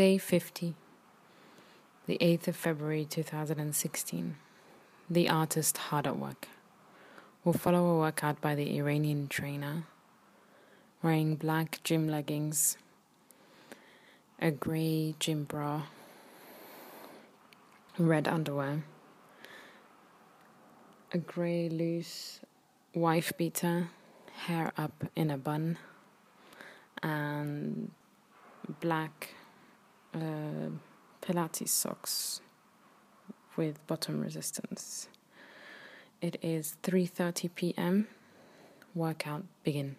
Day 50, the 8th of February 2016. The artist hard at work. We'll follow a workout by the Iranian trainer, wearing black gym leggings, a grey gym bra, red underwear, a grey loose wife beater, hair up in a bun, and black Pilates socks with bottom resistance. It is 3:30 p.m. Workout begin.